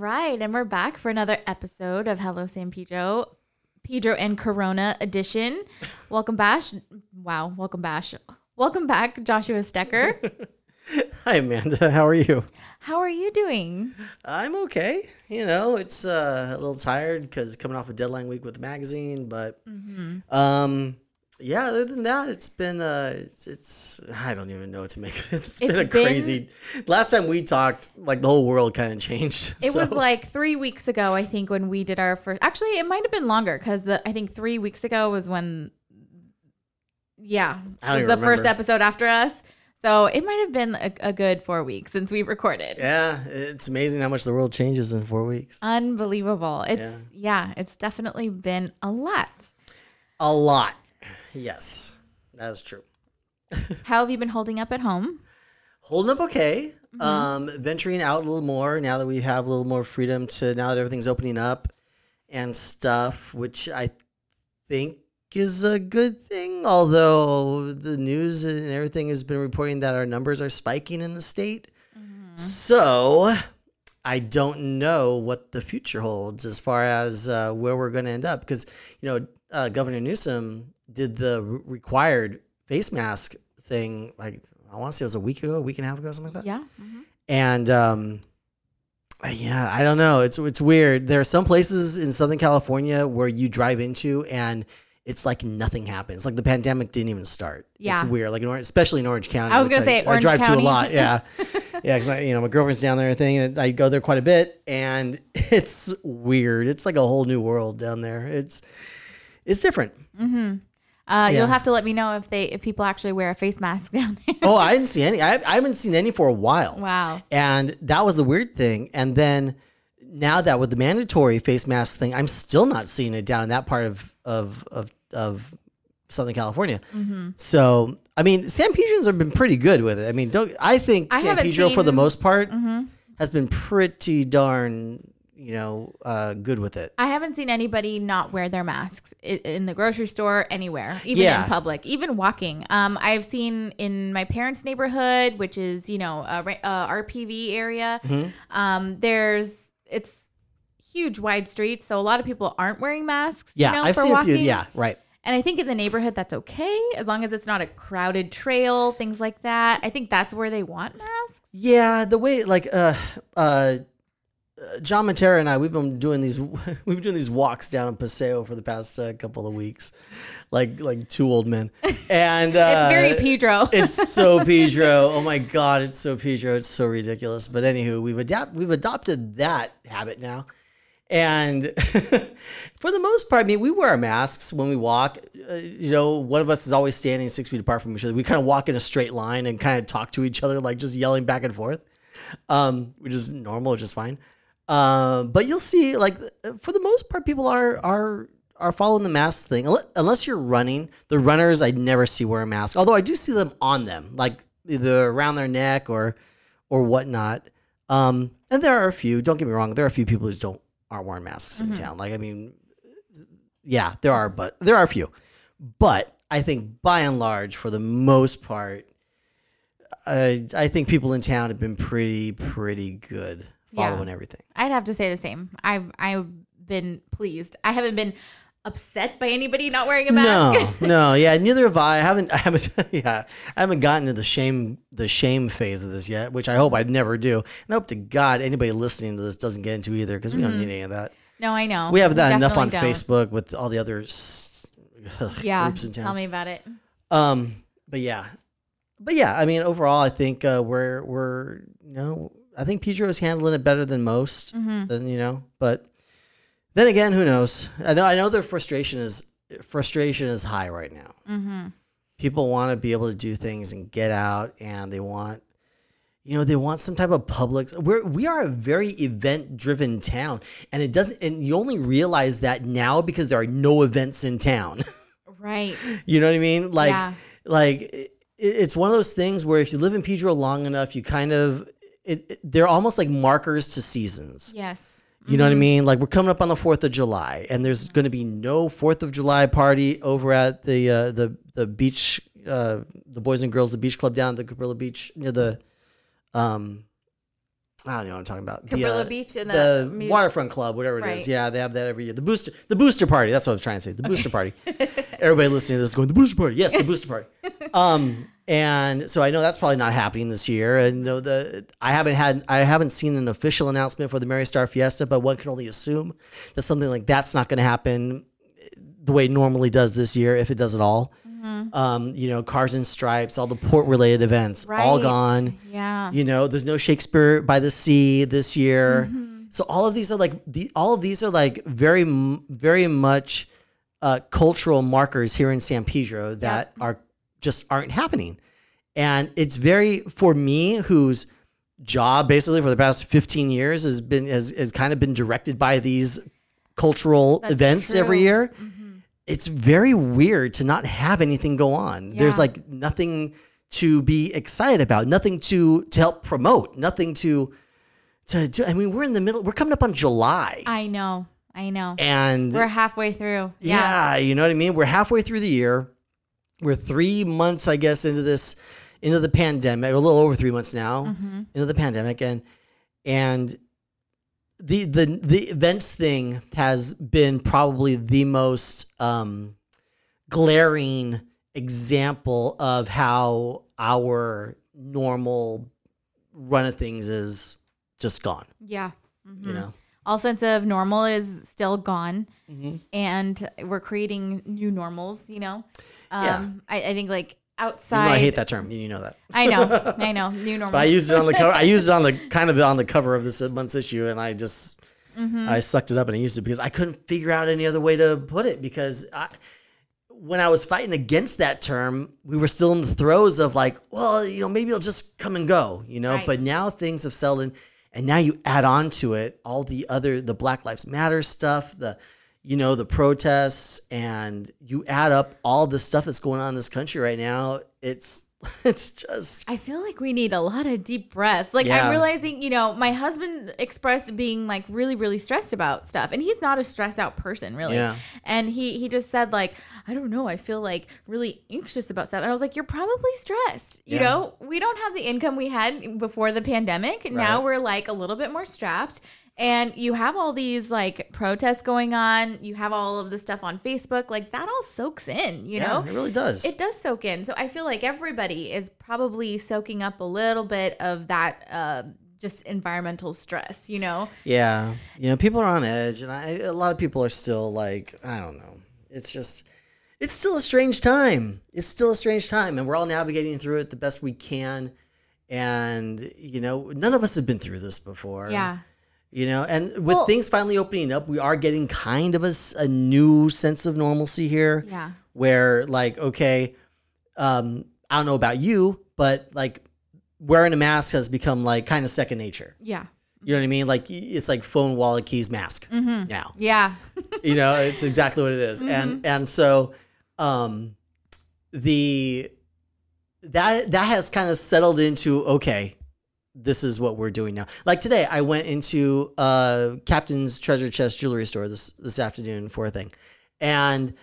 Right, and we're back for another episode of Hello San Pedro, Pedro and Corona edition. Welcome bash. Wow, welcome bash. Welcome back, Joshua Stecker. Hi, Amanda. How are you? How are you doing? I'm okay. You know, it's uh, a little tired because coming off a deadline week with the magazine, but um, yeah. Other than that, it's been uh, it's, it's I don't even know what to make. of it. It's been a been- crazy. Last time we talked, like the whole world kind of changed. It was like three weeks ago, I think, when we did our first. Actually, it might have been longer because I think three weeks ago was when, yeah, I don't was the first episode after us. So it might have been a, a good four weeks since we recorded. yeah. It's amazing how much the world changes in four weeks. Unbelievable. It's yeah. it's definitely been a lot. A lot. Yes, that is true. How have you been holding up at home? holding up okay. Mm-hmm. Um, venturing out a little more now that we have a little more freedom to now that everything's opening up and stuff, which I think is a good thing. Although the news and everything has been reporting that our numbers are spiking in the state, Mm-hmm. so I don't know what the future holds as far as uh, where we're going to end up. Because you know, uh, Governor Newsom did the re- required face mask thing like I want to say it was a week ago, a week and a half ago, something like that. Yeah. mhm. And um, yeah, I don't know. It's it's weird. There are some places in Southern California where you drive into and it's like nothing happens. Like the pandemic didn't even start. Yeah. it's weird. Like in Orange, especially in Orange County. I was gonna say I Orange drive County. to a lot. Yeah, yeah. Because my you know my girlfriend's down there and everything, and I go there quite a bit, and it's weird. It's like a whole new world down there. It's it's different. Uh, Yeah. You'll have to let me know if they if people actually wear a face mask down there. Oh, I didn't see any. I, I haven't seen any for a while. Wow. And that was the weird thing. And then now that with the mandatory face mask thing, I'm still not seeing it down in that part of of of, of Southern California. Mm-hmm. So I mean, San Pedro's have been pretty good with it. I mean, don't I think I San Pedro for the most part hmm has been pretty darn you know uh, good with it. I haven't seen anybody not wear their masks in the grocery store, anywhere, even Yeah. in public, even walking. Um, I've seen in my parents' neighborhood, which is you know a, a RPV area. Mhm. Um, there's it's huge wide streets, so a lot of people aren't wearing masks. Yeah, you know, I've seen walking. a few. Yeah, right. And I think in the neighborhood that's okay as long as it's not a crowded trail, things like that. I think that's where they want masks. Yeah, the way like uh uh, John Matera and I, we've been doing these, we've been doing these walks down in Paseo for the past uh, couple of weeks, like like two old men, and uh, It's very Pedro. it's so Pedro. Oh my god, it's so Pedro. It's so ridiculous. But anywho, we've adapt we've adopted that habit now, and for the most part, I mean, we wear our masks when we walk. Uh, you know, one of us is always standing six feet apart from each other. We kind of walk in a straight line and kind of talk to each other, like just yelling back and forth, um, which is normal, which is fine. Um, but you'll see, like for the most part, people are are are following the mask thing. Unless you're running, the runners I never see wear a mask. Although I do see them on them, like either around their neck or or whatnot. Um, and there are a few. Don't get me wrong. There are a few people who just don't aren't wearing masks in town. Like I mean, yeah, there are, but there are a few. But I think by and large, for the most part, I I think people in town have been pretty pretty good Yeah. following everything. I'd have to say the same. I've I've been pleased. I haven't been upset by anybody not wearing a mask. No, no, yeah, neither have I. I haven't, I haven't, yeah, I haven't gotten to the shame, the shame phase of this yet, which I hope I'd never do. And I hope to God anybody listening to this doesn't get into either because we don't need any of that. No, I know. We have that enough on don't. Facebook with all the other s- Yeah, groups in town. tell me about it. Um, but yeah, but yeah, I mean, overall, I think uh, we're we're you know, I think Pedro is handling it better than most. Mm-hmm. Than you know, but then again, who knows? I know I know their frustration is frustration is high right now. Mm-hmm. People want to be able to do things and get out, and they want, you know they want some type of public we're we are a very event driven town and it doesn't and you only realize that now because there are no events in town Right. you know what i mean like Yeah. like it, it's one of those things where if you live in pedro long enough you kind of it, it- they're almost like markers to seasons Yes. you know what I mean? Like we're coming up on the Fourth of July, and there's going to be no Fourth of July party over at the uh, the the beach, uh, the Boys and Girls, the beach club down at the Cabrillo Beach near the, um, I don't know what I'm talking about. Cabrillo the, uh, Beach and the, the, waterfront club, whatever it is. Right. Yeah, they have that every year. The booster, the booster party. That's what I'm trying to say. The booster party. Everybody listening to this is going the booster party. Yes, the booster party. Um, and so I know that's probably not happening this year. And the I haven't had I haven't seen an official announcement for the Mary Star Fiesta, but one can only assume that something like that's not going to happen the way it normally does this year, if it does at all. Um, you know, cars and stripes, all the port related events, all Mm-hmm. Gone. Yeah. You know, there's no Shakespeare by the Sea this year. Mm-hmm. So all of these are like the all of these are like very very much uh, cultural markers here in San Pedro that are just aren't happening. And it's very for me whose job basically for the past 15 years has been has, has kind of been directed by these cultural That's events every true. year. Mhm. It's very weird to not have anything go on. There's like nothing to be excited about, nothing to to help promote, nothing to to do. I mean, we're in the middle. We're coming up on July, I know. I know. and We're halfway through. yeah. you know what I mean. We're halfway through the year. We're three months, I guess, into this into the pandemic. A little over three months now hmm into the pandemic, and and the the the events thing has been probably the most um, glaring example of how our normal run of things is just gone. Yeah. Mhm. You know. All sense of normal is still gone. Mm-hmm. and we're creating new normals, you know? Um, Yeah. I, I think like outside. I hate that term, you know that. I know, I know, new normal. But I used it on the cover. I used it on the kind of on the cover of this month's issue, and I just Mhm. I sucked it up and I used it because I couldn't figure out any other way to put it because I, when I was fighting against that term, we were still in the throes of like, well, you know, maybe it'll just come and go, you know. Right. But now things have settled in, and now you add on to it all the other the Black Lives Matter stuff, the you know the protests, and you add up all the stuff that's going on in this country right now. It's it's just I feel like we need a lot of deep breaths. Like Yeah. I'm realizing, you know, my husband expressed being like really, really stressed about stuff, and he's not a stressed out person, really. Yeah. And he he just said like, I don't know, I feel like really anxious about stuff, and I was like, you're probably stressed. You Yeah. know, we don't have the income we had before the pandemic. Now we're like a little bit more strapped. And you have all these like protests going on. You have all of the stuff on Facebook. Like that all soaks in, you yeah, know? it really does. It does soak in. So I feel like everybody is probably soaking up a little bit of that uh, just environmental stress, you know? Yeah, you know, people are on edge, and I a lot of people are still like, I don't know. It's just, it's still a strange time. It's still a strange time, and we're all navigating through it the best we can. And you know, none of us have been through this before. Yeah. You know, and with Well- things finally opening up, we are getting kind of a, a new sense of normalcy here Yeah. where like okay um i don't know about you but like wearing a mask has become like kind of second nature Yeah. you know what i mean like it's like phone wallet keys mask Mm-hmm. now Yeah. you know it's exactly what it is. and and so um the that that has kind of settled into okay this is what we're doing now like today i went into uh captain's treasure chest jewelry store this this afternoon for a thing and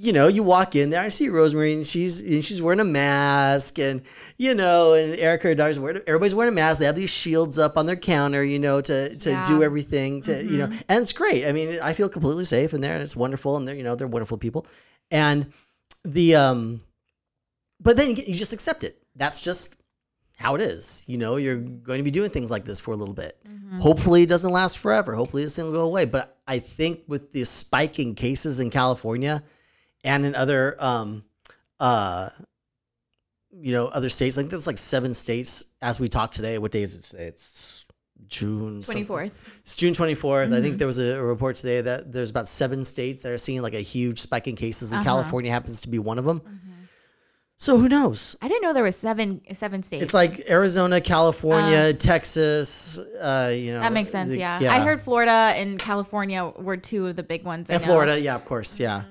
you know, you walk in there. I see Rosemary, and she's and she's wearing a mask, and you know, and Erica, her daughter's wearing. Everybody's wearing a mask. They have these shields up on their counter, you know, to to Yeah. do everything. To you know, and it's great. I mean, I feel completely safe in there, and it's wonderful. And they're you know they're wonderful people, and the um, but then you, get, you just accept it. That's just how it is. You know, you're going to be doing things like this for a little bit. Hopefully, it doesn't last forever. Hopefully, this thing will go away. But I think with the spike in cases in California and in other, um, uh, you know, other states, I think there's like seven states as we talk today. What day is it today? It's June something. 24th. It's June 24th. I think there was a, a report today that there's about seven states that are seeing like a huge spike in cases, and Uh-huh. California happens to be one of them. So who knows? I didn't know there was seven seven states. It's like Arizona, California, Texas. Uh, you know, that makes sense. the- Yeah. I heard Florida and California were two of the big ones. I And know. Mm-hmm. Florida, yeah, of course, yeah.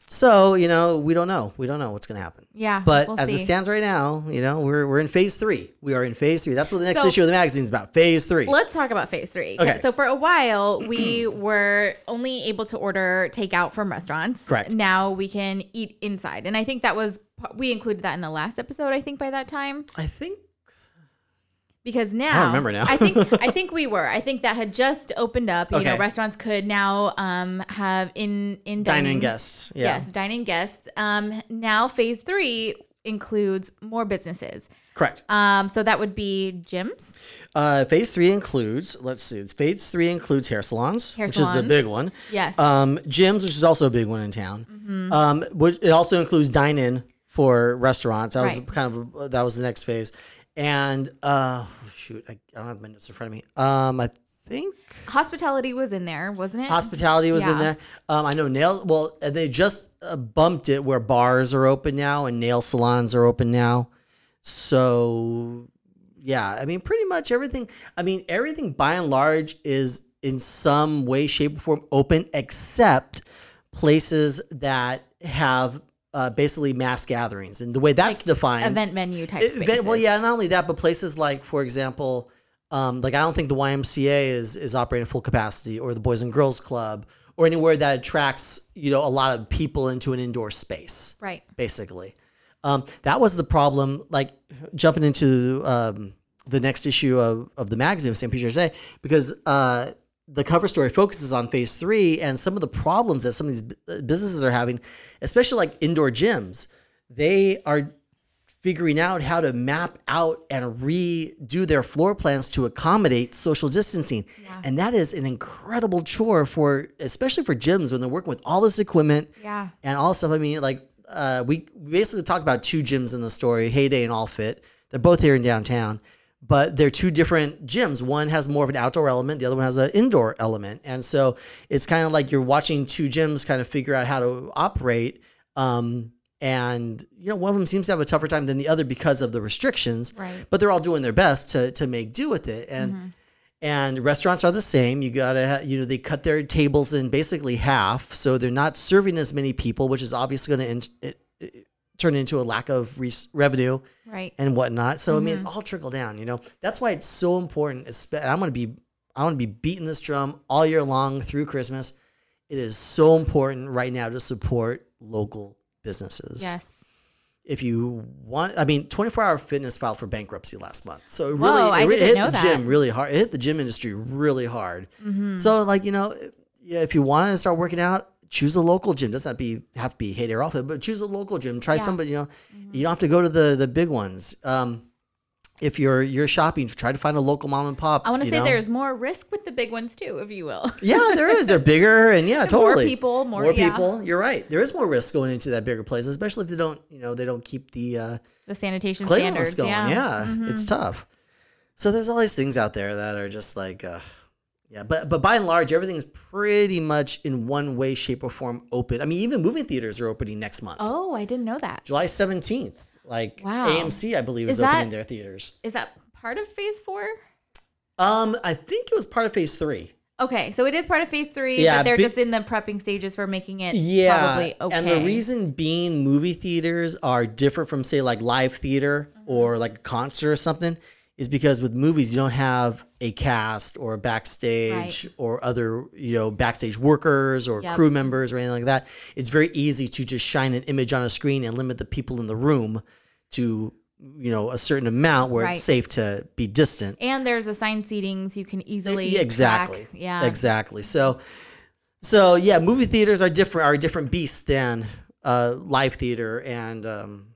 So you know, we don't know. We don't know what's going to happen. Yeah, But we'll as it stands right now, you know, we're we're in phase three. We are in phase three. That's what the next So- issue of the magazine is about. Phase three. Let's talk about phase three. Okay. So for a while, we were only able to order takeout from restaurants. Correct. Now we can eat inside, and I think that was we included that in the last episode. I think by that time, I think because now I don't remember now. I think I think we were. I think that had just opened up. You know, Okay. restaurants could now um, have in in dine-in dining guests. Yeah. Yes, dining guests. Um, now phase three includes more businesses. Correct. Um, so that would be gyms. Uh, phase three includes, let's see, phase three includes hair salons, Hair which is the big one. Yes. Um, gyms, which is also a big one in town. Mm-hmm. Um, which it also includes dine in for restaurants. That was Right. kind of a, that was the next phase. And uh, shoot, I, I don't have my notes in front of me. Um, I think Hospitality was in there, wasn't it? hospitality was in there. Um, I know nail. Well, uh, they just uh, bumped it where bars are open now and nail salons are open now. So yeah, I mean, pretty much everything. I mean, everything by and large is in some way, shape, or form open, except places that have uh, basically mass gatherings. And the way that's defined, Event venue type it- spaces. well, yeah, not only that, but places like, for example, um, like I don't think the YMCA is is operating full capacity, or the Boys and Girls Club, or anywhere that attracts you know a lot of people into an indoor space Right. basically. Um, that was the problem. Like jumping into um, the next issue of, of the magazine of San Pedro Today, because uh, the cover story focuses on phase three and some of the problems that some of these businesses are having, especially like indoor gyms. They are figuring out how to map out and redo their floor plans to accommodate social distancing. And that is an incredible chore for, especially for gyms when they're working with all this equipment Yeah. and all stuff. I mean, like uh, we basically talk about two gyms in the story, Heyday and All Fit. They're both here in downtown, but they're two different gyms. One has more of an outdoor element, the other one has an indoor element, and so it's kind of like you're watching two gyms kind of figure out how to operate. Um, and you know, one of them seems to have a tougher time than the other because of the restrictions, Right. but they're all doing their best to to make do with it. And and restaurants are the same. You gotta, you know, they cut their tables in basically half, so they're not serving as many people, which is obviously going to in, it, it, turn into a lack of re- revenue Right. and whatnot. So I mean, it's all trickle down. You know, that's why it's so important. And I'm gonna be, I want to be beating this drum all year long through Christmas. It is so important right now to support local businesses Yes. if you want i mean 24 hour fitness filed for bankruptcy last month so it really I it, didn't hit the that. Mm-hmm. gym really hard it hit the gym industry really hard so like you know yeah, if you want to start working out choose a local gym doesn't have to be have to be or Alpha, but choose a local gym try Yeah. Mm-hmm. somebody you know you don't have to go to the the big ones um if you're you're shopping try to find a local mom and pop I want to say know? there's more risk with the big ones too, if you will. yeah, there is. They're bigger and yeah, More totally. More people, more- yeah. people. You're right. There is more risk going into that bigger place, especially if they don't, you know, they don't keep the uh, the sanitation standards. going. Yeah. Mm-hmm. Yeah, it's tough. So there's all these things out there that are just like, uh, yeah, but but by and large, everything is pretty much in one way, shape, or form open. I mean, even movie theaters are opening next month, Oh, I didn't know that. July 17th. Like Wow. AMC, I believe, is, Is that- opening their theaters. Is that part of phase four? Um, I think it was part of Phase Three. Okay, so it is part of phase three, Yeah, but they're be- just in the prepping stages for making it Yeah, probably okay. and the reason being movie theaters are different from say like live theater Mm-hmm. or like a concert or something is because with movies you don't have a cast or a backstage Right. or other you know backstage workers or Yep. crew members or anything like that. It's very easy to just shine an image on a screen and limit the people in the room to you know a certain amount where Right. it's safe to be distant. and there's assigned seatings you can easily Yeah, exactly. track. Yeah. Exactly. So, so yeah, movie theaters are different. Are a different beast than uh, live theater and um,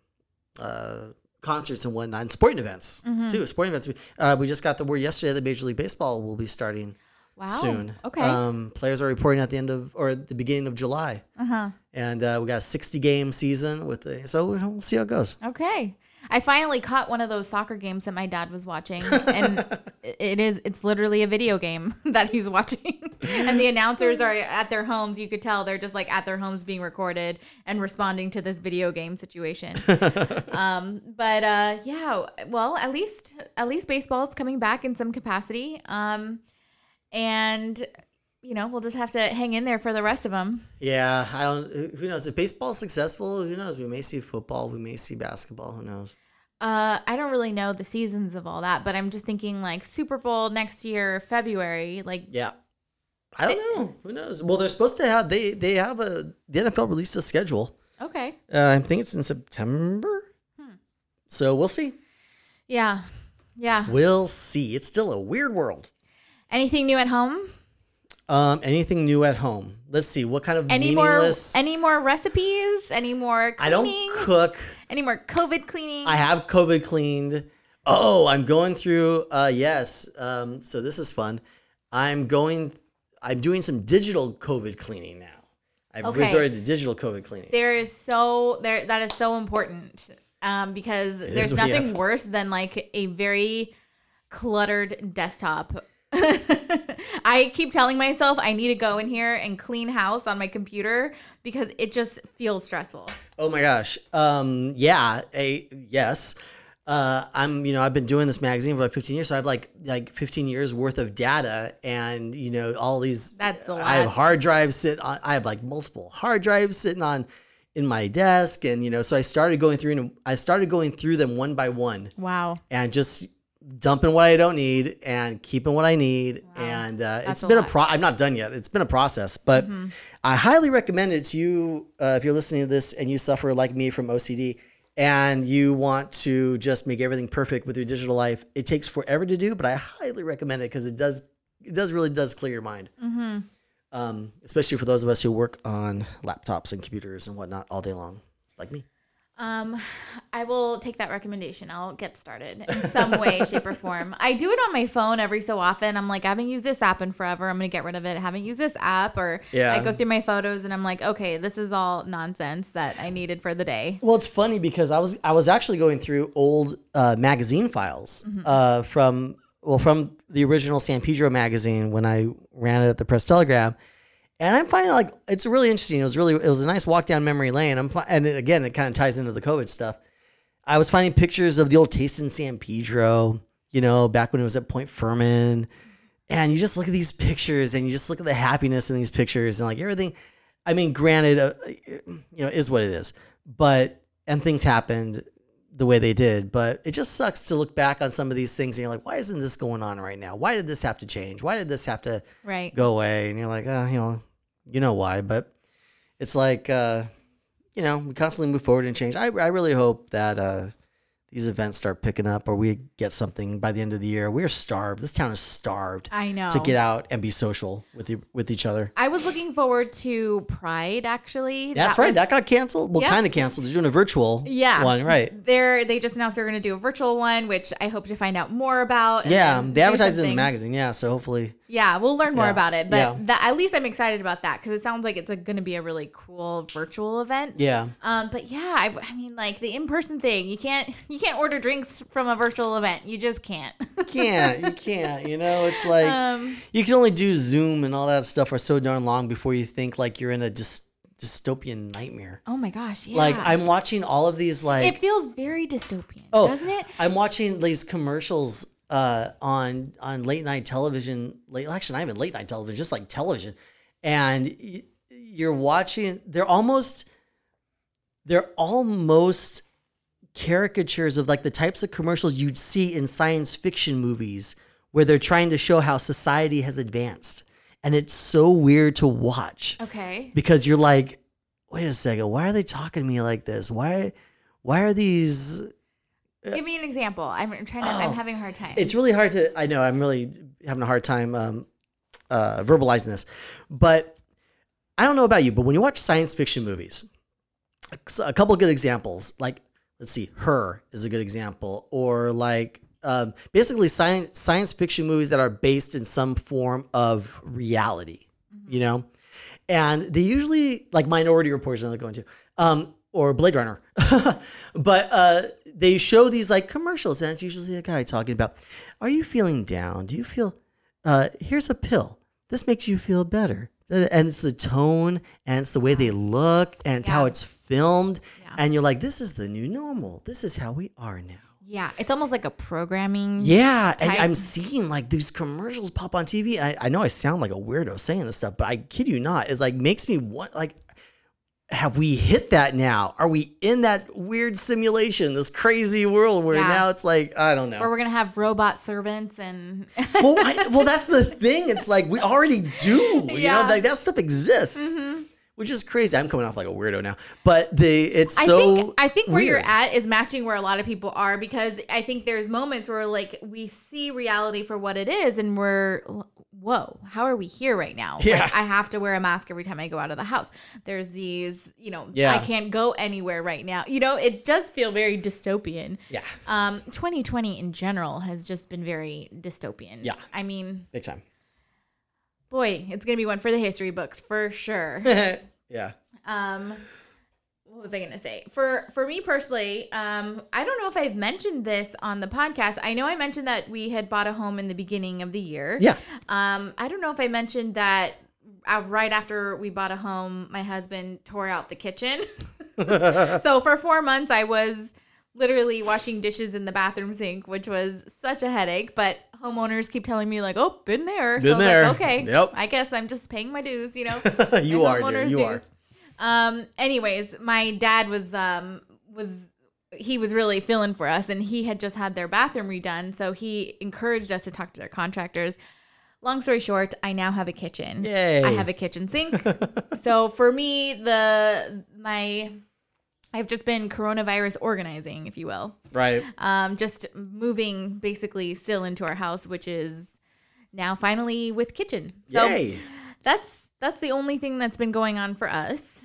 uh, concerts and whatnot, and sporting events Mm-hmm. too. Sporting events. Uh, we just got the word yesterday that Major League Baseball will be starting Wow. soon. Okay. Um, players are reporting at the end of or the beginning of July, uh huh. and uh, we got a 60 game season with the. So we'll see how it goes. Okay. I finally caught one of those soccer games that my dad was watching, and it is it's literally a video game that he's watching, and the announcers are at their homes. You could tell they're just like at their homes being recorded and responding to this video game situation. um, but uh, yeah, well, at least at least baseball is coming back in some capacity, um, and you know we'll just have to hang in there for the rest of them. Yeah, I don't. who- knows? If baseball's successful, who knows? We may see football. We may see basketball. Who knows? Uh, I don't really know the seasons of all that, but I'm just thinking like Super Bowl next year, February. Like, Yeah. I don't know. Who knows? Well, they're supposed to have they they have a the NFL released a schedule. okay, Uh, I think it's in September. So we'll see. yeah, yeah. We'll see. It's still a weird world. Anything new at home? Um, anything new at home? Let's see. What kind of Any more? Any more recipes? Any more I don't cook. Any more COVID cleaning? I have COVID cleaned. Oh, I'm going through. Uh, yes. Um, so this is fun. I'm going. I'm doing some digital COVID cleaning now. I've Okay. resorted to digital COVID cleaning. there is so there that is so important um, because there's when you nothing worse than like a very cluttered desktop. I keep telling myself I need to go in here and clean house on my computer because it just feels stressful. Oh my gosh. Um, yeah. A yes. Uh, I'm, you know, I've been doing this magazine for like 15 years, so I have like like 15 years worth of data, and you know, all these. That's a I have hard drives sit. On, I have like multiple hard drives sitting on in my desk, and you know, so I started going through and I started going through them one by one, Wow. and just dumping what I don't need and keeping what I need. Wow. And uh, it's a been a lot. pro. I'm not done yet. It's been a process, but Mm-hmm. I highly recommend it to you uh, if you're listening to this and you suffer like me from OCD and you want to just make everything perfect with your digital life. It takes forever to do, but I highly recommend it because it does. It does really does clear your mind. Mm-hmm. Um, especially for those of us who work on laptops and computers and whatnot all day long, like me. Um, I will take that recommendation. I'll get started in some way, shape, or form. I do it on my phone every so often. I'm like, I haven't used this app in forever. I'm gonna get rid of it. I haven't used this app, or Yeah. I go through my photos and I'm like, okay, this is all nonsense that I needed for the day. Well, it's funny because I was I was actually going through old uh, magazine files uh, from well from the original San Pedro magazine when I ran it at the Press Telegram, and I'm finding like it's really interesting. It was really it was a nice walk down memory lane. I'm and it, again it kind of ties into the COVID stuff. I was finding pictures of the old Taste in San Pedro, you know, back when it was at Point Fermin, and you just look at these pictures and you just look at the happiness in these pictures and like everything. I mean, granted, uh, you know, is what it is, but and things happened the way they did, but it just sucks to look back on some of these things and you're like, why isn't this going on right now? Why did this have to change? Why did this have to Right. go away? And you're like, uh, you know, you know why, but it's like, uh, you know, we constantly move forward and change. I, I really hope that uh, these events start picking up or we get something by the end of the year. We're starved. This town is starved I know. to get out and be social with the, with each other. I was looking forward to Pride actually. That's That right. was- that got canceled. Well, Yeah. kind of canceled. They're doing a virtual Yeah. one, right? They're they just announced they're going to do a virtual one, which I hope to find out more about. Yeah, they advertised it in the magazine. Yeah, so hopefully, Yeah, we'll learn more Yeah, about it. But yeah. that, at least I'm excited about that because it sounds like it's going to be a really cool virtual event. yeah. Um, but yeah, I, I mean, like the in-person thing, you can't you can't order drinks from a virtual event. You just can't. Can't you can't? You know, it's like um, you can only do Zoom and all that stuff for so darn long before you think like you're in a dys- dystopian nightmare. oh my gosh, yeah. Like I'm watching all of these like it feels very dystopian, Oh, doesn't it? I'm watching these commercials uh, on on late night television. Late, actually, not even late night television, just like television, and y- you're watching. They're almost, they're almost caricatures of like the types of commercials you'd see in science fiction movies, where they're trying to show how society has advanced, and it's so weird to watch Okay. because you're like, wait a second, why are they talking to me like this? Why, why are these? Give me an example. I'm trying to. Oh, I'm having a hard time. It's really hard to. I know I'm really having a hard time um, uh, verbalizing this, but I don't know about you, but when you watch science fiction movies, a couple of good examples, like let's see, Her is a good example, or like um, basically science science fiction movies that are based in some form of reality, you know, and they usually like Minority Report is another going to, um, or Blade Runner. but uh, they show these like commercials, and it's usually a guy talking about, "Are you feeling down? Do you feel? Uh, here's a pill. This makes you feel better." And it's the tone, and it's the way they look, and it's how it's filmed, Yeah. and you're like, "This is the new normal. This is how we are now." Yeah, it's almost like a programming. Yeah, and. I'm seeing like these commercials pop on TV. I, I know I sound like a weirdo saying this stuff, but I kid you not, it like makes me want like have we hit that now? Are we in that weird simulation, this crazy world where Yeah. now it's like I don't know. Where we're gonna have robot servants and well, I, well, that's the thing. It's like we already do. You Yeah. know, like that stuff exists, Mhm. Which is crazy. I'm coming off like a weirdo now, but the it's I so. think I think where you're at is matching where a lot of people are because I think there's moments where like we see reality for what it is and we're whoa, how are we here right now? Yeah. Like, I have to wear a mask every time I go out of the house. There's these, you know, Yeah. I can't go anywhere right now. You know, it does feel very dystopian. yeah, Um 2020 in general has just been very dystopian. Yeah. I mean, big time. Boy, it's going to be one for the history books for sure. yeah. Um, what was I gonna say? For for me personally, um, I don't know if I've mentioned this on the podcast. I know I mentioned that we had bought a home in the beginning of the year. Yeah. Um, I don't know if I mentioned that uh, right after we bought a home, my husband tore out the kitchen. so for four months, I was literally washing dishes in the bathroom sink, which was such a headache. But homeowners keep telling me like, "Oh, been there." Been was there. like, okay, Yep. I guess I'm just paying my dues. You know, you my are, dude. You are. Um. Anyways, my dad was um was he was really feeling for us, and he had just had their bathroom redone, so he encouraged us to talk to their contractors. Long story short, I now have a kitchen. Yay. I have a kitchen sink. so for me, the my I've just been coronavirus organizing, if you will. Right. Um, just moving basically still into our house, which is now finally with kitchen. So Yay. that's that's the only thing that's been going on for us.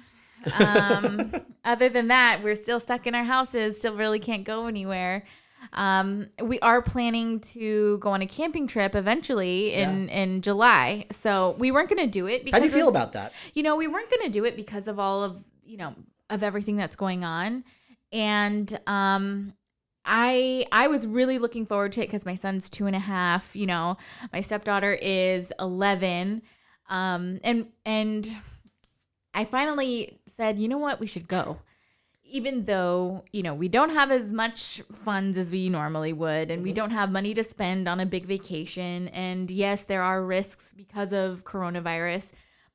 Um, other than that, we're still stuck in our houses, still really can't go anywhere. Um, we are planning to go on a camping trip eventually in in July. So we weren't going to do it because How do you feel about that? you know, we weren't going to do it because of all of, you know, of everything that's going on. And um I I was really looking forward to it because my son's two and a half, you know, my stepdaughter is eleven. Um and and I finally said, you know what, we should go. Even though, you know, we don't have as much funds as we normally would, and we don't have money to spend on a big vacation. And yes, there are risks because of coronavirus.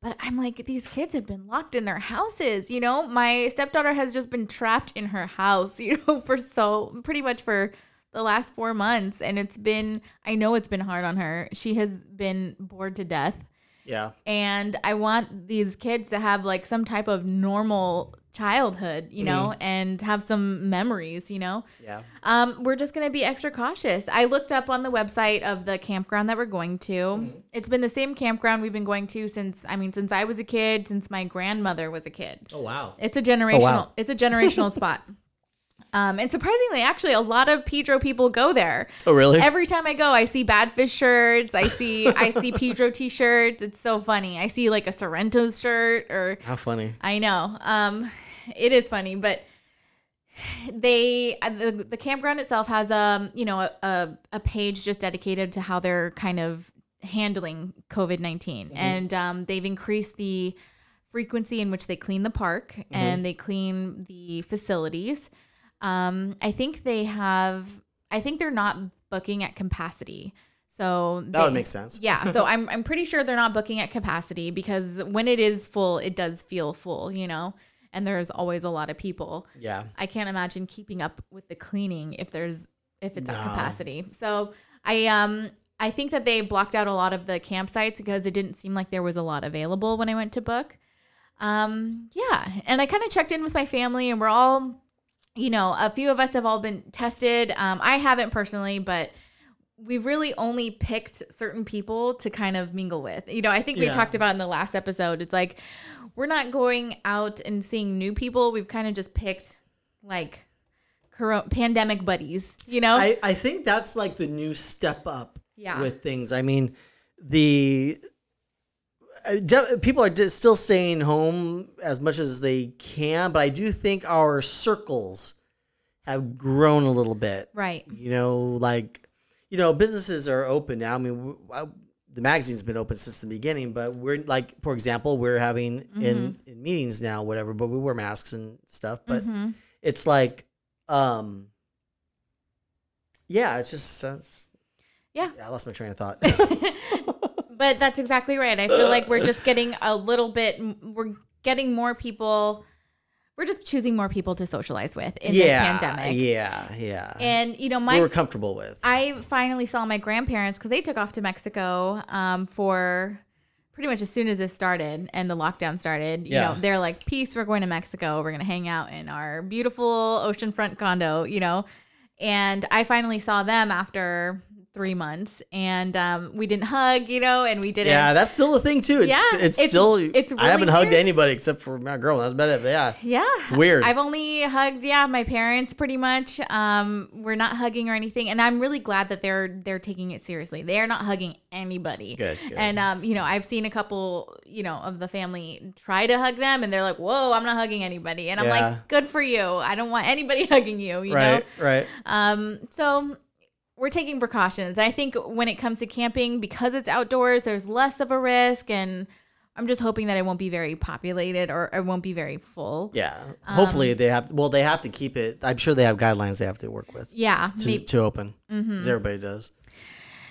But I'm like, these kids have been locked in their houses. You know, my stepdaughter has just been trapped in her house, you know, for so pretty much for the last four months. And it's been, I know it's been hard on her. She has been bored to death Yeah. and I want these kids to have like some type of normal childhood, you know, and have some memories, you know. Yeah. Um, we're just gonna be extra cautious. I looked up on the website of the campground that we're going to. It's been the same campground we've been going to since I mean, since I was a kid, since my grandmother was a kid. Oh wow. It's a generational. oh, wow. It's a generational spot. Um, and surprisingly, actually, a lot of Pedro people go there. Oh really? Every time I go, I see Badfish shirts. I see I see Pedro t-shirts. It's so funny. I see like a Sorrento's shirt or How funny. I know. Um, it is funny, but they uh, the, the campground itself has um you know a, a a page just dedicated to how they're kind of handling COVID 19 and um they've increased the frequency in which they clean the park and they clean the facilities. Um, I think they have. I think they're not booking at capacity. So That would make sense. yeah, so I'm I'm pretty sure they're not booking at capacity because when it is full, it does feel full, you know. And there's always a lot of people. Yeah. I can't imagine keeping up with the cleaning if there's if it's at No. capacity. So I um I think that they blocked out a lot of the campsites because it didn't seem like there was a lot available when I went to book. Um yeah, and I kind of checked in with my family and we're all you know, a few of us have all been tested. Um I haven't personally, but we've really only picked certain people to kind of mingle with. You know, I think we talked about in the last episode. It's like we're not going out and seeing new people. We've kind of just picked like pandemic buddies, you know? I, I think that's like the new step up Yeah. with things. I mean, the uh, people are still staying home as much as they can, but I do think our circles have grown a little bit. Right. You know, like, you know, businesses are open now. I mean, I- the magazine's been open since the beginning, but we're like, for example, we're having in, in meetings now, whatever, but we wear masks and stuff. But Mhm. it's like, um, yeah, it's just, uh, it's, Yeah. I lost my train of thought. but that's exactly right. I feel like we're just getting a little bit. We're getting more people. We're just choosing more people to socialize with in yeah, this pandemic. yeah, yeah. And you know, my we were comfortable with. I finally saw my grandparents because they took off to Mexico um, for pretty much as soon as this started and the lockdown started. You Yeah. know, they're like, "Peace, we're going to Mexico. We're going to hang out in our beautiful oceanfront condo." You know, and I finally saw them after three months, and um, we didn't hug. You know, and we didn't. yeah, that's still a thing too. It's, Yeah, it's, it's- still. it's I haven't really hugged anybody except for my girl. That's about it. Yeah, Yeah. It's weird. I've only hugged, yeah, my parents pretty much. Um, we're not hugging or anything. And I'm really glad that they're they're taking it seriously. They're not hugging anybody. Good, good. And um, you know, I've seen a couple, you know, of the family try to hug them and they're like, Whoa, I'm not hugging anybody. And I'm Yeah. like, Good for you. I don't want anybody hugging you, you right, know? right. Um, so we're taking precautions. I think when it comes to camping, because it's outdoors, there's less of a risk and I'm just hoping that it won't be very populated or it won't be very full. Yeah. Um, Hopefully they have. Well, they have to keep it. I'm sure they have guidelines they have to work with Yeah, to, maybe, to open. Mm-hmm. As everybody does.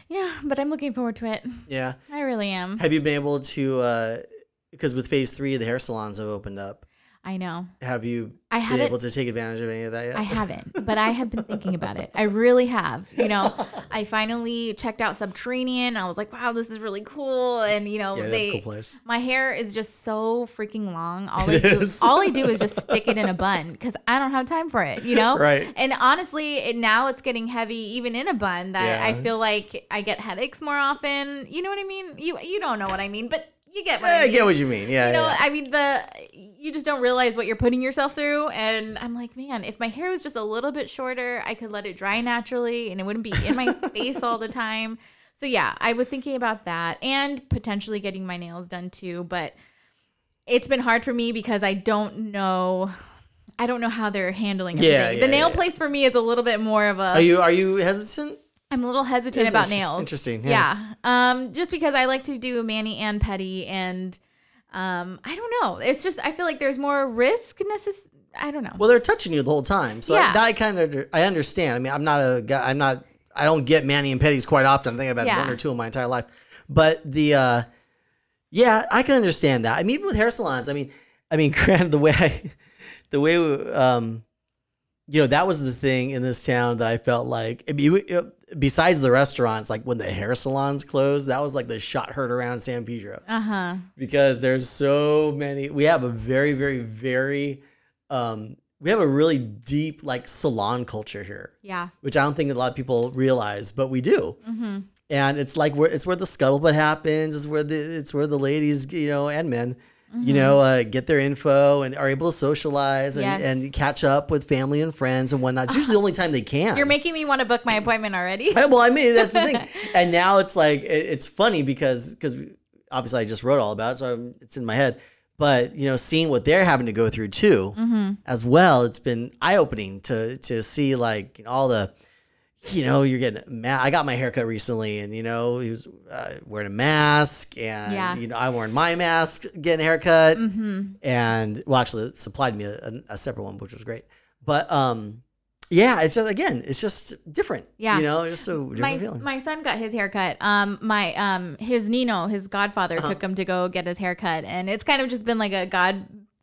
yeah, but I'm looking forward to it. Yeah. I really am. Have you been able to? uh Because with phase three, the hair salons have opened up. I know. Have you I been able to take advantage of any of that yet? I haven't, but I have been thinking about it. I really have. You know, I finally checked out Subterranean. I was like, wow, this is really cool. And you know, Yeah, they cool place. my hair is just so freaking long. All I It do, is. all I do is just stick it in a bun because I don't have time for it. You know, Right. And honestly, it, now it's getting heavy even in a bun. That I feel like I get headaches more often. You know what I mean? You you don't know what I mean, but you get what Yeah, I I get what you mean. Yeah. you know, yeah. I mean the you just don't realize what you're putting yourself through, and I'm like, man, if my hair was just a little bit shorter, I could let it dry naturally, and it wouldn't be in my face all the time. So yeah, I was thinking about that, and potentially getting my nails done too, but it's been hard for me because I don't know. I don't know how they're handling Yeah, everything. the nail yeah. place for me is a little bit more of a. Are you are you hesitant? I'm a little hesitant It's about nails. interesting, Yeah. yeah. Um, just because I like to do mani and pedi, and um, I don't know. It's just I feel like there's more risk necess. I don't know. Well, they're touching you the whole time, so Yeah. that I kind of I understand. I mean, I'm not a guy. I'm not. I don't get mani and pedis quite often. I think I've had Yeah. one or two in my entire life. But the, uh yeah, I can understand that. I mean, even with hair salons. I mean, I mean, granted, the way I, the way um, you know, that was the thing in this town that I felt like. I mean, it- besides the restaurants, like when the hair salons closed, that was like the shot heard around San Pedro Uh huh. because there's so many. We have a very, very, very, um, we have a really deep like salon culture here, Yeah. which I don't think a lot of people realize, but we do. Mm-hmm. And it's like where it's where the scuttlebutt happens. It's where the it's where the ladies, you know, and men, you know, uh, get their info and are able to socialize and, Yes. and catch up with family and friends and whatnot. It's usually the only time they can. You're making me want to book my appointment already. Well, I mean, that's the thing. And now it's like it, it's funny because because obviously I just wrote all about it, so I'm, it's in my head. But you know, seeing what they're having to go through too, mm-hmm. as well, it's been eye opening to to see like you know, all the. You know, you're getting. Ma- I got my haircut recently, and you know, he was uh, wearing a mask, and Yeah. you know, I'm wearing my mask, getting a haircut, Mm-hmm. and well, actually, it supplied me a, a separate one, which was great. But um, yeah, it's just again, it's just different. Yeah. you know, just different My, feeling. my son got his haircut. Um, my um, his Nino, his godfather, Uh-huh. took him to go get his haircut, and it's kind of just been like a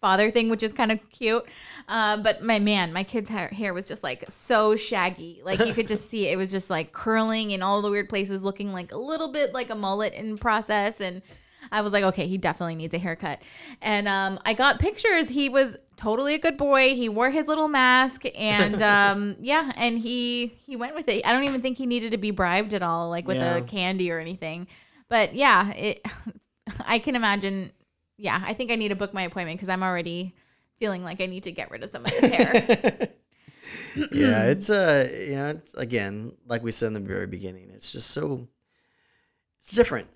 godfather thing, which is kind of cute. Um, but my man, my kid's hair, hair was just like so shaggy, like you could just see it. it was just like curling in all the weird places, looking like a little bit like a mullet in process, and. I was like, okay, he definitely needs a haircut. And um, I got pictures. He was totally a good boy. He wore his little mask, and um, yeah, and he he went with it. I don't even think he needed to be bribed at all, like with Yeah. a candy or anything. But yeah, it. I can imagine. Yeah, I think I need to book my appointment because I'm already feeling like I need to get rid of some of his hair. yeah, it's uh, yeah, it's, again, like we said in the very beginning, it's just so, it's different.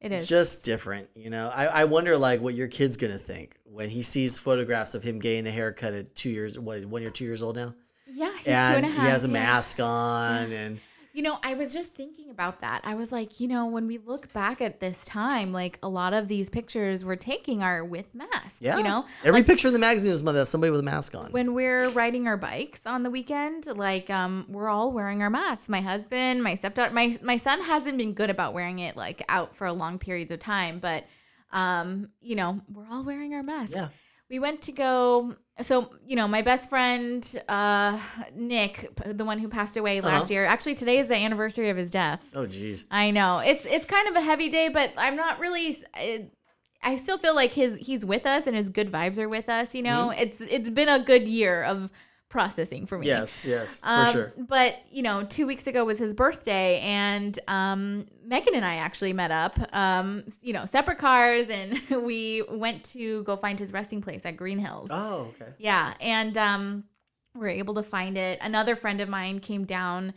It It's just different, you know. I, I wonder like what your kid's gonna think when he sees photographs of him getting a haircut at two years, what one year, two years old now, yeah, he's and, two and a half. he has a yeah. mask on, and You know, I was just thinking about that. I was like, you know, when we look back at this time, like a lot of these pictures we're taking are with masks. yeah, You know, every Like, picture in the magazine is somebody with a mask on. when we're riding our bikes on the weekend, like um, we're all wearing our masks. My husband, my stepdaughter, my my son hasn't been good about wearing it like out for a long periods of time, but um, you know, we're all wearing our masks. yeah, we went to go so you know my best friend uh nick the one who passed away last Uh-huh. year. Actually today is the anniversary of his death. Oh geez, i know. It's it's kind of a heavy day but i'm not really I, I still feel like his he's with us and his good vibes are with us you know? It's it's been a good year of processing for me yes, yes, um, for sure. But you know, two weeks ago was his birthday, and um, Megan and I actually met up. Um, you know, separate cars, and we went to go find his resting place at Green Hills. Oh, okay. Yeah, and um, we were able to find it. Another friend of mine came down.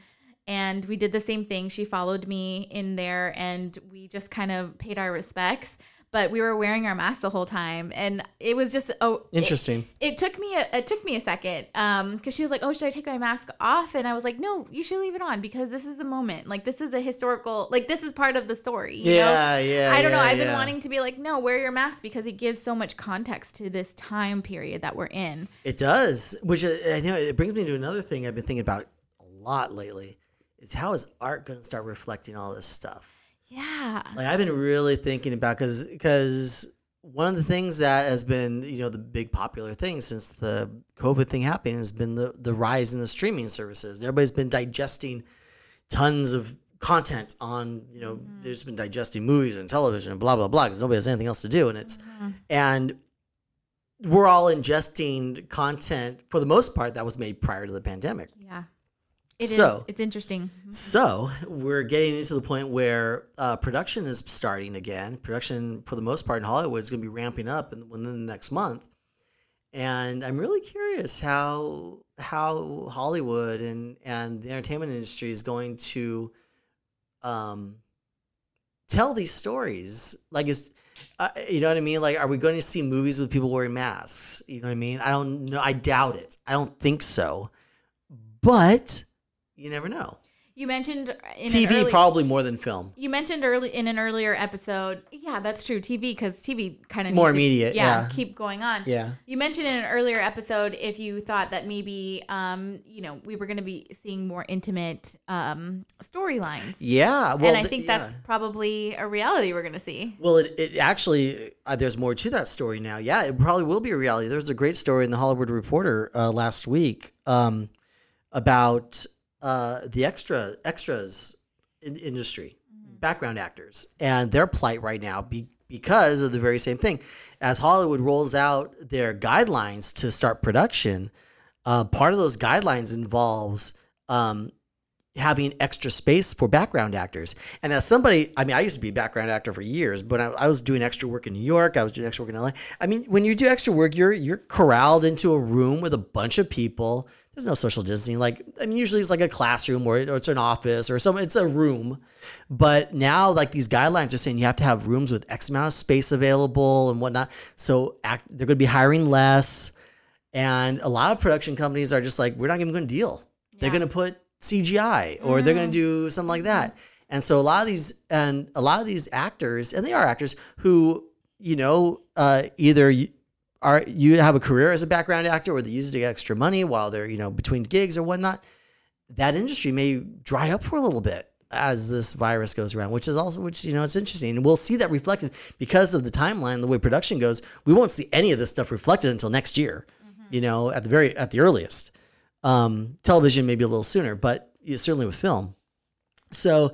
And we did the same thing. She followed me in there and we just kind of paid our respects. But we were wearing our masks the whole time. And it was just oh Interesting. it took me a, it took me a second um because she was like oh should i take my mask off and i was like no you should leave it on because this is a moment like this is a historical like this is part of the story you know yeah, yeah. i don't know i've been wanting to be like no wear your mask because it gives so much context to this time period that we're in It does, which uh, I know it brings me to another thing I've been thinking about a lot lately. Is how is art going to start reflecting all this stuff? Yeah Like I've been really thinking about because because one of the things that has been you know the big popular thing since the COVID thing happened has been the the rise in the streaming services. Everybody's been digesting tons of content on you know Mhm. there's been digesting movies and television and blah blah blah because nobody has anything else to do and it's Mhm. and we're all ingesting content for the most part that was made prior to the pandemic. yeah It is. So- it's interesting So we're getting into the point where uh, production is starting again. Production, for the most part, in Hollywood is going to be ramping up in, within the next month, and I'm really curious how how Hollywood and and the entertainment industry is going to um, tell these stories. Like, is uh, you know what I mean? Like, are we going to see movies with people wearing masks? You know what I mean? I don't know. I doubt it. I don't think so. But you never know. you mentioned TV early- probably more than film. You mentioned early in an earlier episode. Yeah, that's true. TV because TV kind of More immediate, yeah. keep going on. Yeah. You mentioned in an earlier episode if you thought that maybe, um, you know, we were going to be seeing more intimate um, storylines, Yeah. Well, and I th- think yeah. that's probably a reality we're going to see. Well, it, it actually, uh, there's more to that story now. Yeah, it probably will be a reality. There was a great story in the Hollywood Reporter uh, last week um, about uh, the extra extras in, industry, background actors, and their plight right now be, because of the very same thing. As Hollywood rolls out their guidelines to start production, uh, part of those guidelines involves um, having extra space for background actors. And as somebody, I mean, I used to be a background actor for years, but I, I was doing extra work in New York. I was doing extra work in LA. I mean, when you do extra work, you're you're corralled into a room with a bunch of people. There's no social distancing. Like, I mean, usually it's like a classroom or, or it's an office or some. It's a room. But now, like these guidelines are saying, you have to have rooms with X amount of space available and whatnot. So act, they're going to be hiring less. And a lot of production companies are just like, we're not even going to deal. They're going to put CGI or they're going to do something like that. And so a lot of these and a lot of these actors, and they are actors who, you know, uh, either are you have a career as a background actor or they use it to get extra money while they're, you know, between gigs or whatnot. That industry may dry up for a little bit as this virus goes around, which is also which, you know, it's interesting. And we'll see that reflected because of the timeline, the way production goes, we won't see any of this stuff reflected until next year, you know, at the very at the earliest. Um, television maybe a little sooner, but certainly with film. So,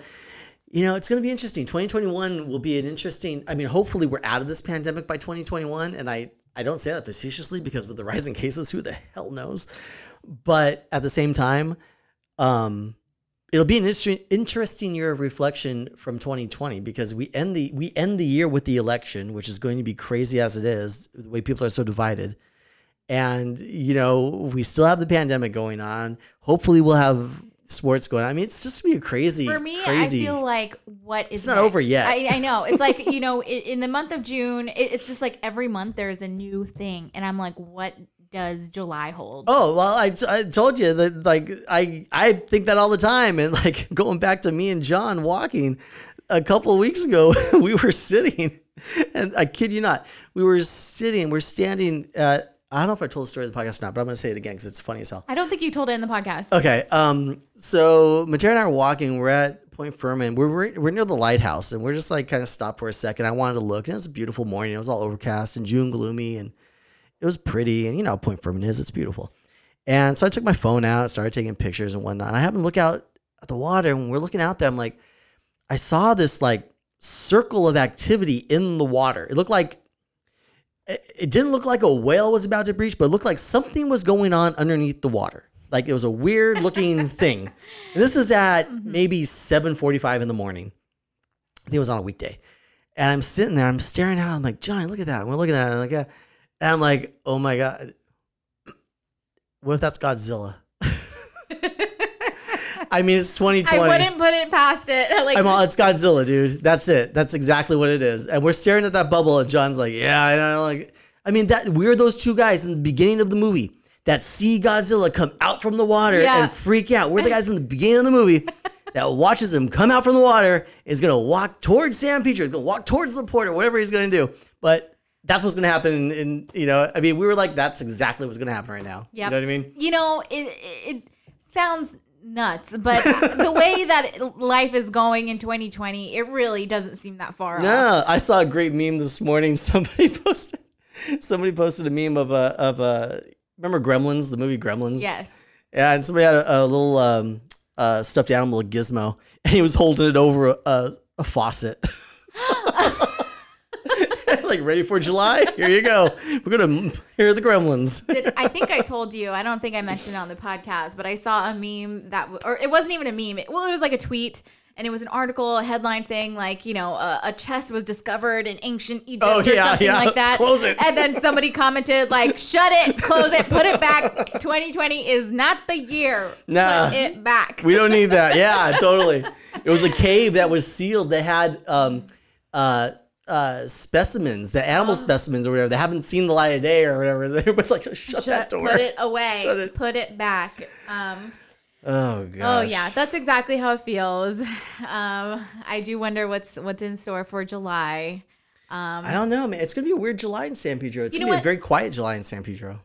you know, it's going to be interesting. 2021 will be an interesting. I mean, hopefully we're out of this pandemic by 2021, and I I don't say that facetiously because with the rising cases, who the hell knows? But at the same time, um, it'll be an interesting year of reflection from 2020 because we end the we end the year with the election, which is going to be crazy as it is. The way people are so divided and you know we still have the pandemic going on hopefully we'll have sports going on. I mean, it's just be crazy. For me, crazy. I feel like what is It's not over yet. I, I know. It's like you know, in the month of June, it, it's just like every month there's a new thing, and I'm like, what does July hold? Oh well, I, I told you that like I I think that all the time, and like going back to me and John walking a couple of weeks ago, we were sitting, and I kid you not, we were sitting, we're standing at. I don't know if I told the story of the podcast or not, but I'm gonna say it again because it's funny as hell. I don't think you told it in the podcast. Okay. Um. So Matera and I are walking. We're at Point Fermin. We're, we're we're near the lighthouse, and we're just like kind of stopped for a second. I wanted to look, and it was a beautiful morning. It was all overcast and June gloomy, and it was pretty. And you know how Point Fermin is; it's beautiful. And so I took my phone out, started taking pictures and whatnot. And I happened to look out at the water, and when we're looking out there, I'm like, I saw this like circle of activity in the water. It looked like it didn't look like a whale was about to breach, but it looked like something was going on underneath the water. Like it was a weird looking thing. And this is at mm-hmm. maybe 7:45 in the morning. I think it was on a weekday. And I'm sitting there, I'm staring out. I'm like, Johnny, look at that. We're looking at it. I'm like, yeah. And I'm like, oh my God. What if that's Godzilla? I mean, it's 2020. I wouldn't put it past it. Like, I'm all, it's Godzilla, dude. That's it. That's exactly what it is. And we're staring at that bubble, and John's like, yeah, I know. Like, I mean, that we're those two guys in the beginning of the movie that see Godzilla come out from the water Yeah. and freak out. We're the guys in the beginning of the movie that watches him come out from the water, is gonna walk towards San Pedro, is gonna walk towards the port or whatever he's gonna do. But that's what's gonna happen. In, in you know, I mean, we were like, that's exactly what's gonna happen right now. Yep. You know what I mean? you know, it it sounds nuts, but the way that life is going in 2020, it really doesn't seem that far off. No, I saw a great meme this morning. Somebody posted, somebody posted a meme of a of a. Remember Gremlins, the movie Gremlins? Yes. Yeah, and somebody had a, a little um, uh, stuffed animal, a gizmo, and he was holding it over a, a faucet. like ready for July? Here you go. We're gonna hear the Gremlins. Did, I think I told you. I don't think I mentioned it on the podcast, but I saw a meme that, or it wasn't even a meme. It, well, it was like a tweet, and it was an article, a headline saying like, you know, a, a chest was discovered in ancient Egypt Oh, or yeah, something yeah. like that. Close it. And then somebody commented like, "Shut it, close it, put it back. 2020 is not the year. Nah. Put it back." We don't need that. Yeah, totally. It was a cave that was sealed. They had um, uh, uh, specimens, the animal specimens or whatever. They haven't seen the light of day or whatever. Everybody's like, shut, that door. Put it away. Shut it. Put it back. Um, Oh gosh. Oh yeah, that's exactly how it feels. Um, I do wonder what's what's in store for July. Um, I don't know, man. It's gonna be a weird July in San Pedro. It's gonna know be a very quiet July in San Pedro.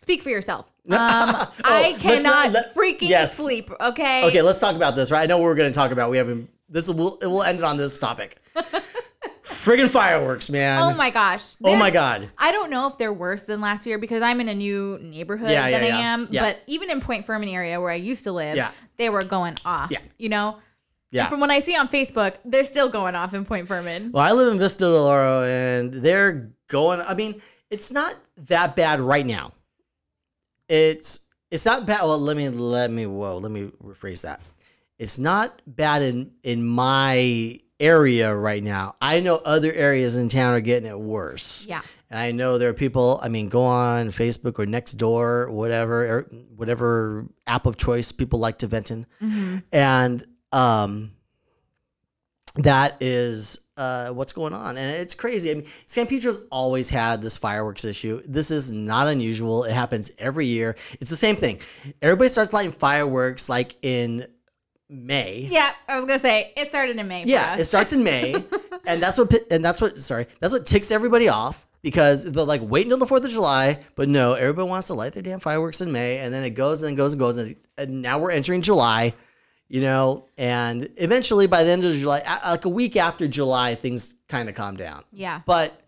speak for yourself. Um, Oh, I cannot not let- freaking yes. sleep. Okay. Okay, let's talk about this. Right, I know what we're gonna talk about. We haven't. This will we'll end it on this topic. Friggin' fireworks, man. Oh my gosh. Oh my god. I don't know if they're worse than last year because I'm in a new neighborhood Yeah, than yeah, I yeah. am. Yeah. But even in Point Fermin area where I used to live, they were going off. Yeah. You know. Yeah. From what I see on Facebook, they're still going off in Point Fermin. Well, I live in Vista del Oro, and they're going. I mean, it's not that bad right now. It's it's not bad. Well, let me let me whoa, let me rephrase that. It's not bad in in my area right now. I know other areas in town are getting it worse. Yeah. And I know there are people, I mean, go on Facebook or Nextdoor, whatever, or whatever app of choice people like to vent in. Mm-hmm. And um, that is uh, what's going on. And it's crazy. I mean, San Pedro's always had this fireworks issue. This is not unusual. It happens every year. It's the same thing. Everybody starts lighting fireworks like in May. Yeah, I was gonna say it started in May. Yeah, it starts in May, and that's what and that's what sorry, that's what ticks everybody off because they're like wait until the Fourth of July, but no, everybody wants to light their damn fireworks in May, and then it goes and then goes and goes, and, and now we're entering July, you know, and eventually by the end of July, like a week after July, things kind of calm down, yeah. but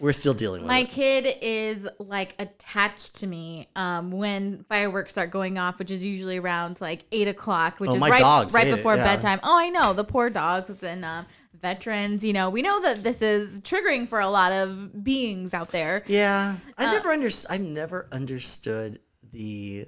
we're still dealing with My it. kid is like attached to me um, when fireworks start going off, which is usually around like eight o'clock, which Oh, is my right dogs right hate it, before yeah. bedtime. Oh, I know the poor dogs and um, veterans. You know, we know that this is triggering for a lot of beings out there. Yeah, I Uh, never under I've never understood the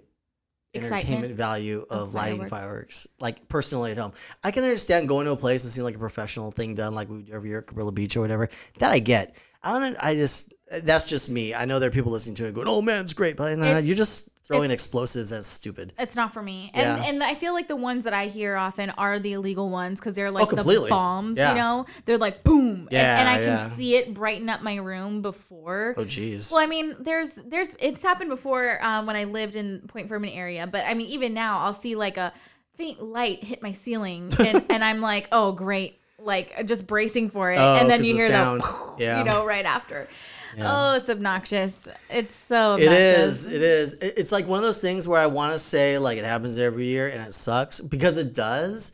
Excitement entertainment value of, of lighting fireworks. fireworks. Like personally at home, I can understand going to a place and seeing like a professional thing done, like we do every year at Cabrillo Beach or whatever. That I get. I don't. I just that's just me. I know there are people listening to it going, "Oh man, it's great," but nah, you're just throwing explosives. That's stupid. It's not for me. And Yeah. and I feel like the ones that I hear often are the illegal ones because they're like the Oh, completely. bombs, Yeah. you know? They're like boom. and, and I Yeah, can see it brighten up my room before. Oh jeez. Well, I mean, there's there's it's happened before um, when I lived in Point Fermin area, but I mean, even now I'll see like a faint light hit my ceiling, and, and I'm like, oh great, like just bracing for it, Oh, and then you the hear sound. the, Yeah. you know, right after. Yeah. Oh, it's obnoxious. It's so It obnoxious. is. It is. It's like one of those things where I want to say like it happens every year and it sucks because it does,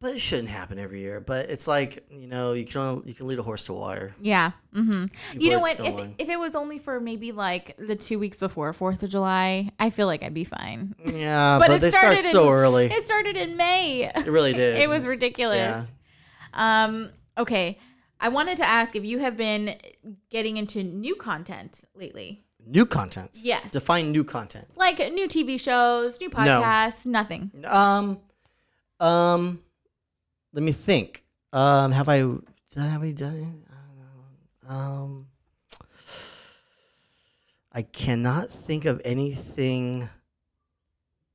but it shouldn't happen every year. But it's like you know you can only, you can lead a horse to water. Yeah. hmm You know what? If, if it was only for maybe like the two weeks before Fourth of July, I feel like I'd be fine. Yeah, But but, it they start started so in- early. It started in May. It really did. it was ridiculous. Um, okay. I wanted to ask if you have been getting into new content lately. new content. Yes. Define new content. Like new TV shows, new podcasts, nothing. Um, um, let me think. Um, have I have I done it? I don't know. Um, I cannot think of anything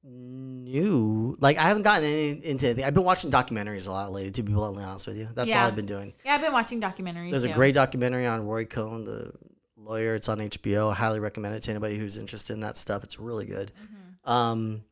new. Like I haven't gotten any, into anything. I've been watching documentaries a lot lately. To be bluntly honest with you, that's Yeah. all I've been doing. Yeah, I've been watching documentaries. There's a great documentary on Roy Cohn, the lawyer. It's on HBO. I highly recommend it to anybody who's interested in that stuff. It's really good. Mm-hmm. Um,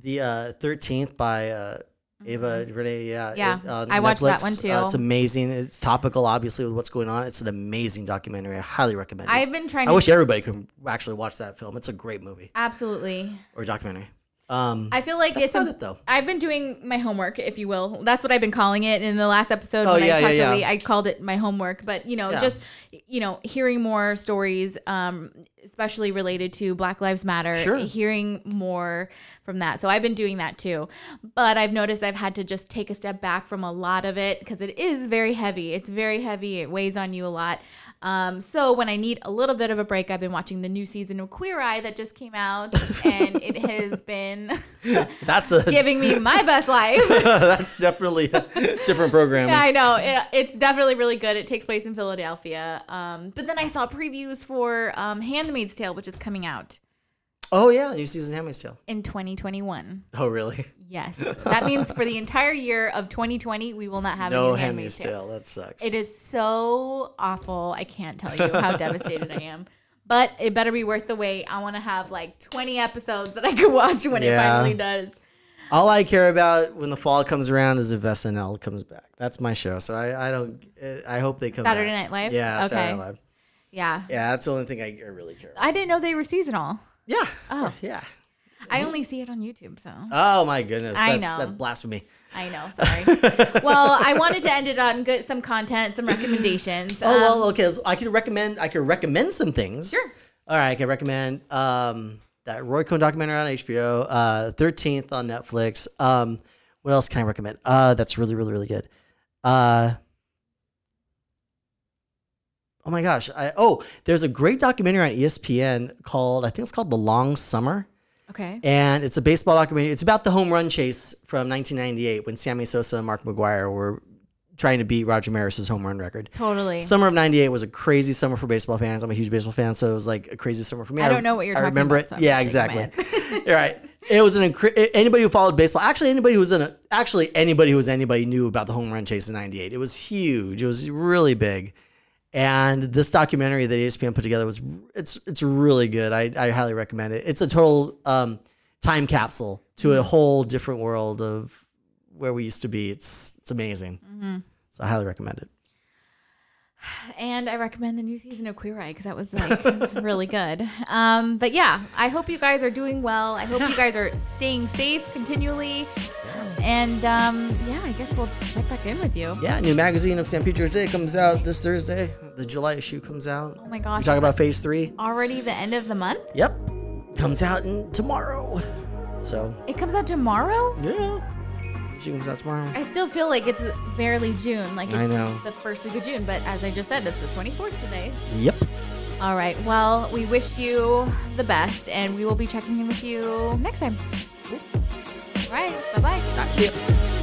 the uh, Thirteenth by uh, Ava DuVernay. Yeah. Yeah, it- on I watched that Netflix. one Uh, too. it's amazing. It's topical, obviously, with what's going on. It's an amazing documentary. I highly recommend it. I've been trying I wish everybody could actually watch that film. It's a great movie absolutely. or documentary. Um, I feel like it's a, it though. I've been doing my homework, if you will. That's what I've been calling it. In the last episode, Oh, when yeah, I yeah, talked yeah. to Lee, I called it my homework. But you know, Yeah. just you know, hearing more stories, um, especially related to Black Lives Matter, Sure. hearing more from that. So I've been doing that too. But I've noticed I've had to just take a step back from a lot of it because it is very heavy. It's very heavy. It weighs on you a lot. Um, so when I need a little bit of a break, I've been watching the new season of Queer Eye that just came out, and it has been That's a giving me my best life. that's definitely a different programming. Yeah, I know. It, it's definitely really good. It takes place in Philadelphia. Um, but then I saw previews for um, Handmaid's Tale, which is coming out Oh yeah, new season Handmaid's Tale. in 2021. Oh really? Yes. That means for the entire year of 2020, we will not have a no new Handmaid's Handmaid's Tale. Tale. That sucks. It is so awful. I can't tell you how devastated I am. But it better be worth the wait. I want to have like 20 episodes that I can watch when it finally does. All I care about when the fall comes around is if SNL comes back. That's my show. So I, I don't. I hope they come. Saturday back. Night Live? Yeah, Okay. Saturday Night Live. Yeah. Yeah, that's the only thing I I really care about. I didn't know they were seasonal. Yeah. Oh. Yeah. I only see it on YouTube, so. Oh my goodness. I know. That's blasphemy. I know, sorry. well, I wanted to end it on good some content, some recommendations. Oh Um, well, okay. So I could recommend. I could recommend some things. Sure. All right, I can recommend um, that Roy Cohn documentary on HBO, uh, Thirteenth on Netflix. Um, what else can I recommend? Uh, that's really, really, really good. Uh, oh my gosh! I oh, there's a great documentary on ESPN called I think it's called The Long Summer, Okay. and it's a baseball documentary. It's about the home run chase from 1998 when Sammy Sosa and Mark McGwire were trying to beat Roger Maris's home run record. Totally. Summer of '98 was a crazy summer for baseball fans. I'm a huge baseball fan, so it was like a crazy summer for me. I don't know what you're I talking remember about, it. so yeah, just shaking my exactly. You're right. It was an incre- anybody who followed baseball. Actually, anybody who was in a actually anybody who was anybody knew about the home run chase in '98. It was huge. It was really big. And this documentary that ESPN put together was it's it's really good. I, I highly recommend it. It's a total um, time capsule to Mm-hmm. a whole different world of where we used to be. It's it's amazing. Mm-hmm. So I highly recommend it. And I recommend the new season of Queer Eye because that was like really good. Um, but yeah, I hope you guys are doing well. I hope you guys are staying safe continually. And um, yeah, I guess we'll check back in with you. Yeah, new magazine of San Pedro Today comes out this Thursday. The July issue comes out. Oh my gosh, We talk about phase three. already the end of the month. Yep. Comes out in tomorrow. So It comes out tomorrow. yeah. Comes out tomorrow. I still feel like it's barely June, like I it's know. the first week of June. But as I just said, it's the 24th today. Yep. All right. Well, we wish you the best, and we will be checking in with you next time. All right. Bye bye. See ya.